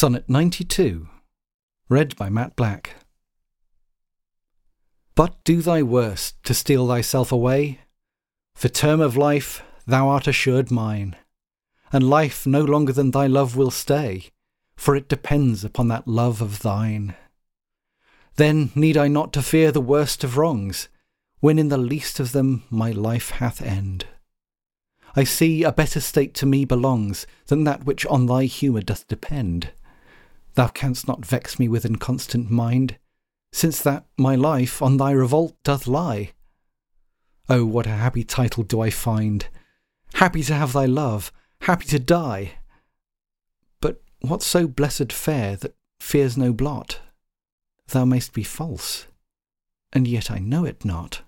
Sonnet 92, read by Matt Black. But do thy worst to steal thyself away. For term of life thou art assured mine, and life no longer than thy love will stay, for it depends upon that love of thine. Then need I not to fear the worst of wrongs, when in the least of them my life hath end. I see a better state to me belongs than that which on thy humour doth depend. Thou canst not vex me with inconstant mind, since that my life on thy revolt doth lie. Oh, what a happy title do I find! Happy to have thy love, happy to die. But what so blessed fair that fears no blot? Thou mayst be false, and yet I know it not.